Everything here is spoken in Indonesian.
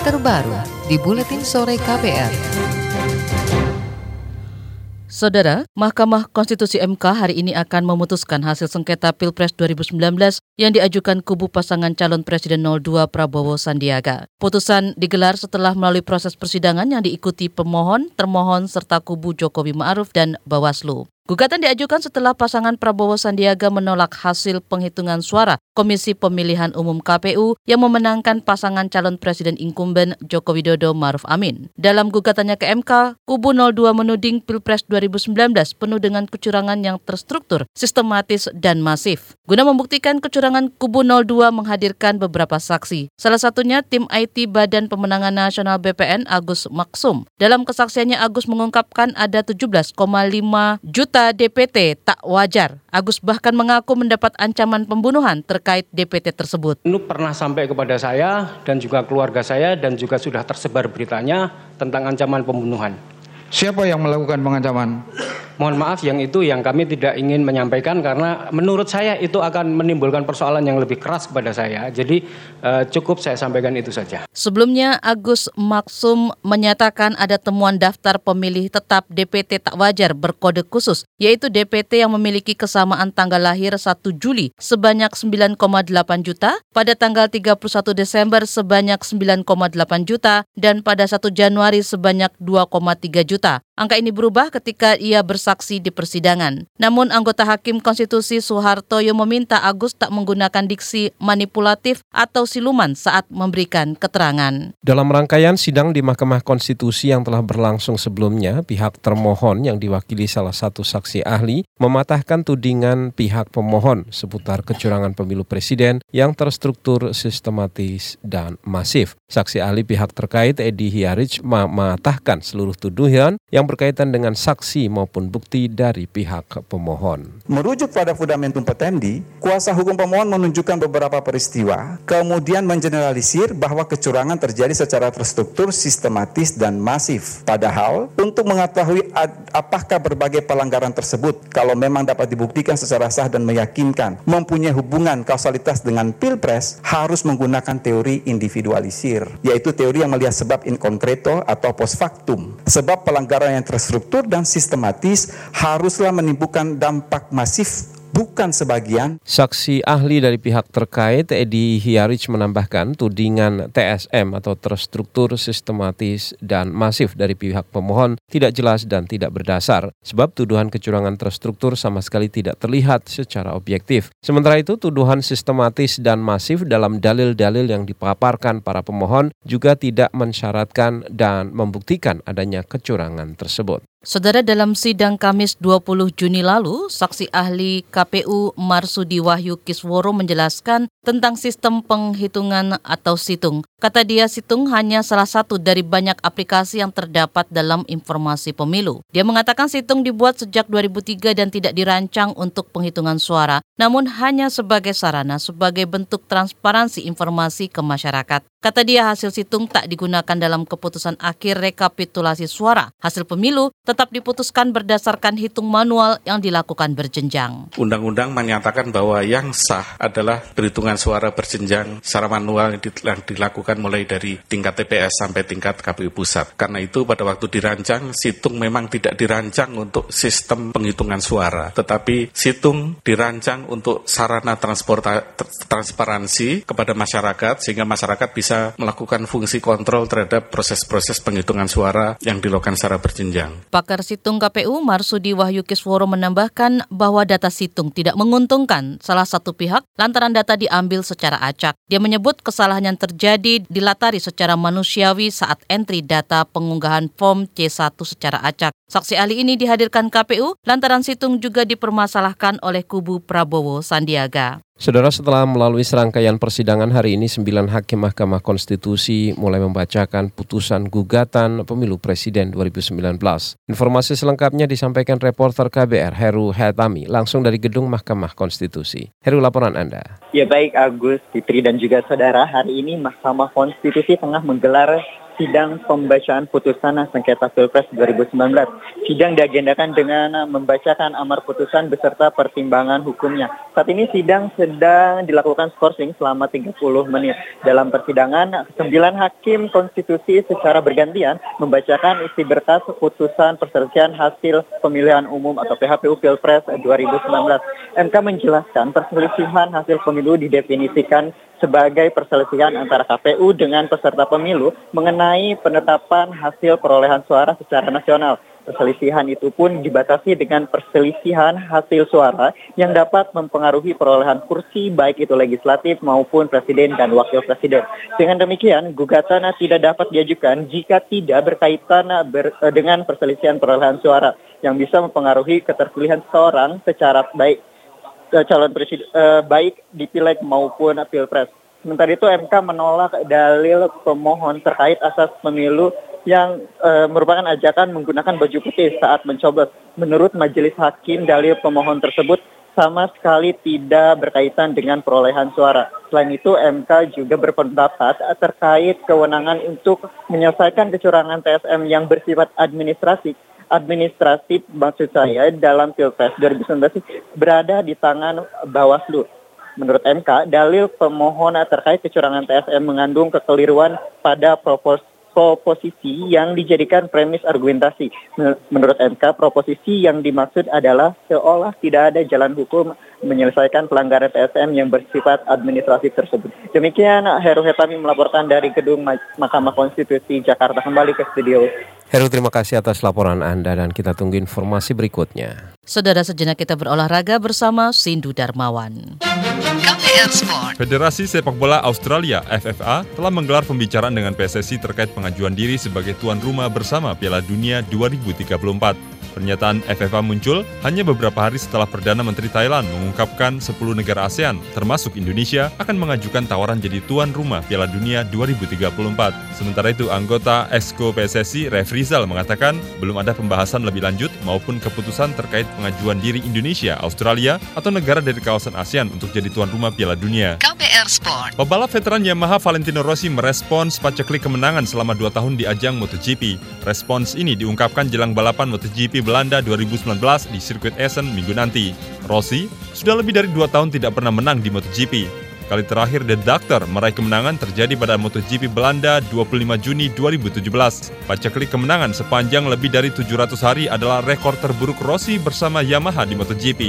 terbaru di Buletin Sore KPR. Saudara, Mahkamah Konstitusi MK hari ini akan memutuskan hasil sengketa Pilpres 2019 yang diajukan kubu pasangan calon Presiden 02 Prabowo Sandiaga. Putusan digelar setelah melalui proses persidangan yang diikuti pemohon, termohon, serta kubu Jokowi Ma'ruf dan Bawaslu. Gugatan diajukan setelah pasangan Prabowo Sandiaga menolak hasil penghitungan suara Komisi Pemilihan Umum KPU yang memenangkan pasangan calon presiden incumbent Joko Widodo Maruf Amin. Dalam gugatannya ke MK, Kubu 02 menuding Pilpres 2019 penuh dengan kecurangan yang terstruktur, sistematis, dan masif. Guna membuktikan kecurangan Kubu 02 menghadirkan beberapa saksi. Salah satunya tim IT Badan Pemenangan Nasional BPN Agus Maksum. Dalam kesaksiannya Agus mengungkapkan ada 17,5 juta DPT tak wajar. Agus bahkan mengaku mendapat ancaman pembunuhan terkait DPT tersebut. Ini pernah sampai kepada saya dan juga keluarga saya dan juga sudah tersebar beritanya tentang ancaman pembunuhan. Siapa yang melakukan pengancaman? Mohon maaf yang itu yang kami tidak ingin menyampaikan karena menurut saya itu akan menimbulkan persoalan yang lebih keras kepada saya. Jadi uh, cukup saya sampaikan itu saja. Sebelumnya Agus Maksum menyatakan ada temuan daftar pemilih tetap DPT tak wajar berkode khusus yaitu DPT yang memiliki kesamaan tanggal lahir 1 Juli sebanyak 9,8 juta, pada tanggal 31 Desember sebanyak 9,8 juta dan pada 1 Januari sebanyak 2,3 juta juta. Angka ini berubah ketika ia bersaksi di persidangan. Namun anggota Hakim Konstitusi Soehartoyo meminta Agus tak menggunakan diksi manipulatif atau siluman saat memberikan keterangan. Dalam rangkaian sidang di Mahkamah Konstitusi yang telah berlangsung sebelumnya, pihak termohon yang diwakili salah satu saksi ahli mematahkan tudingan pihak pemohon seputar kecurangan pemilu presiden yang terstruktur sistematis dan masif. Saksi ahli pihak terkait Edi Hiarich mematahkan seluruh tuduhan yang berkaitan dengan saksi maupun bukti dari pihak pemohon. Merujuk pada fundamentum petendi, kuasa hukum pemohon menunjukkan beberapa peristiwa, kemudian mengeneralisir bahwa kecurangan terjadi secara terstruktur, sistematis, dan masif. Padahal, untuk mengetahui apakah berbagai pelanggaran tersebut, kalau memang dapat dibuktikan secara sah dan meyakinkan, mempunyai hubungan kausalitas dengan pilpres, harus menggunakan teori individualisir, yaitu teori yang melihat sebab in concreto atau post factum. Sebab pelanggaran yang yang terstruktur dan sistematis haruslah menimbulkan dampak masif bukan sebagian. Saksi ahli dari pihak terkait Edi Hiarich menambahkan tudingan TSM atau terstruktur sistematis dan masif dari pihak pemohon tidak jelas dan tidak berdasar sebab tuduhan kecurangan terstruktur sama sekali tidak terlihat secara objektif. Sementara itu tuduhan sistematis dan masif dalam dalil-dalil yang dipaparkan para pemohon juga tidak mensyaratkan dan membuktikan adanya kecurangan tersebut. Saudara dalam sidang Kamis 20 Juni lalu, saksi ahli KPU Marsudi Wahyu Kisworo menjelaskan tentang sistem penghitungan atau situng. Kata dia situng hanya salah satu dari banyak aplikasi yang terdapat dalam informasi pemilu. Dia mengatakan situng dibuat sejak 2003 dan tidak dirancang untuk penghitungan suara, namun hanya sebagai sarana sebagai bentuk transparansi informasi ke masyarakat. Kata dia hasil situng tak digunakan dalam keputusan akhir rekapitulasi suara. Hasil pemilu tetap diputuskan berdasarkan hitung manual yang dilakukan berjenjang. Undang-undang menyatakan bahwa yang sah adalah perhitungan suara berjenjang secara manual yang dilakukan mulai dari tingkat TPS sampai tingkat KPU pusat. Karena itu pada waktu dirancang, situng memang tidak dirancang untuk sistem penghitungan suara, tetapi situng dirancang untuk sarana transparansi kepada masyarakat sehingga masyarakat bisa melakukan fungsi kontrol terhadap proses-proses penghitungan suara yang dilakukan secara berjenjang. Pakar Situng KPU Marsudi Wahyu Kisworo menambahkan bahwa data situng tidak menguntungkan salah satu pihak lantaran data diambil secara acak. Dia menyebut kesalahan yang terjadi dilatari secara manusiawi saat entry data pengunggahan form C1 secara acak. Saksi ahli ini dihadirkan KPU lantaran situng juga dipermasalahkan oleh kubu Prabowo Sandiaga. Saudara setelah melalui serangkaian persidangan hari ini, sembilan hakim Mahkamah Konstitusi mulai membacakan putusan gugatan pemilu Presiden 2019. Informasi selengkapnya disampaikan reporter KBR Heru Hetami langsung dari gedung Mahkamah Konstitusi. Heru, laporan Anda. Ya baik Agus, Fitri dan juga saudara, hari ini Mahkamah Konstitusi tengah menggelar sidang pembacaan putusan sengketa Pilpres 2019. Sidang diagendakan dengan membacakan amar putusan beserta pertimbangan hukumnya. Saat ini sidang sedang dilakukan skorsing selama 30 menit. Dalam persidangan, 9 hakim konstitusi secara bergantian membacakan isi berkas putusan perselisihan hasil pemilihan umum atau PHPU Pilpres 2019. MK menjelaskan perselisihan hasil pemilu didefinisikan sebagai perselisihan antara KPU dengan peserta pemilu mengenai penetapan hasil perolehan suara secara nasional. Perselisihan itu pun dibatasi dengan perselisihan hasil suara yang dapat mempengaruhi perolehan kursi baik itu legislatif maupun presiden dan wakil presiden. Dengan demikian, gugatan tidak dapat diajukan jika tidak berkaitan ber, dengan perselisihan perolehan suara yang bisa mempengaruhi keterpilihan seorang secara baik Eh, calon presiden uh, baik di pileg maupun pilpres. Sementara itu MK menolak dalil pemohon terkait asas pemilu yang uh, merupakan ajakan menggunakan baju putih saat mencoblos. Menurut majelis hakim, dalil pemohon tersebut sama sekali tidak berkaitan dengan perolehan suara. Selain itu, MK juga berpendapat terkait kewenangan untuk menyelesaikan kecurangan TSM yang bersifat administrasi administratif maksud saya dalam Pilpres 2019 berada di tangan Bawaslu. Menurut MK, dalil pemohon terkait kecurangan TSM mengandung kekeliruan pada proporsi proposisi yang dijadikan premis argumentasi. Menurut MK, proposisi yang dimaksud adalah seolah tidak ada jalan hukum menyelesaikan pelanggaran TSM yang bersifat administratif tersebut. Demikian Heru Hetami melaporkan dari Gedung Mahkamah Konstitusi Jakarta kembali ke studio. Heru terima kasih atas laporan Anda dan kita tunggu informasi berikutnya. Saudara sejenak kita berolahraga bersama Sindu Darmawan. Federasi Sepak Bola Australia FFA telah menggelar pembicaraan dengan PSSI terkait pengajuan diri sebagai tuan rumah bersama Piala Dunia 2034. Pernyataan FFA muncul hanya beberapa hari setelah Perdana Menteri Thailand mengungkapkan 10 negara ASEAN, termasuk Indonesia, akan mengajukan tawaran jadi tuan rumah Piala Dunia 2034. Sementara itu, anggota Exco PSSI, Ref Rizal, mengatakan belum ada pembahasan lebih lanjut maupun keputusan terkait pengajuan diri Indonesia, Australia, atau negara dari kawasan ASEAN untuk jadi tuan rumah Piala Dunia. KBR Sport. Pebalap veteran Yamaha Valentino Rossi merespons paceklik kemenangan selama dua tahun di ajang MotoGP. Respons ini diungkapkan jelang balapan MotoGP Belanda 2019 di sirkuit Essen minggu nanti. Rossi sudah lebih dari dua tahun tidak pernah menang di MotoGP. Kali terakhir The Doctor meraih kemenangan terjadi pada MotoGP Belanda 25 Juni 2017. Paceklik kemenangan sepanjang lebih dari 700 hari adalah rekor terburuk Rossi bersama Yamaha di MotoGP.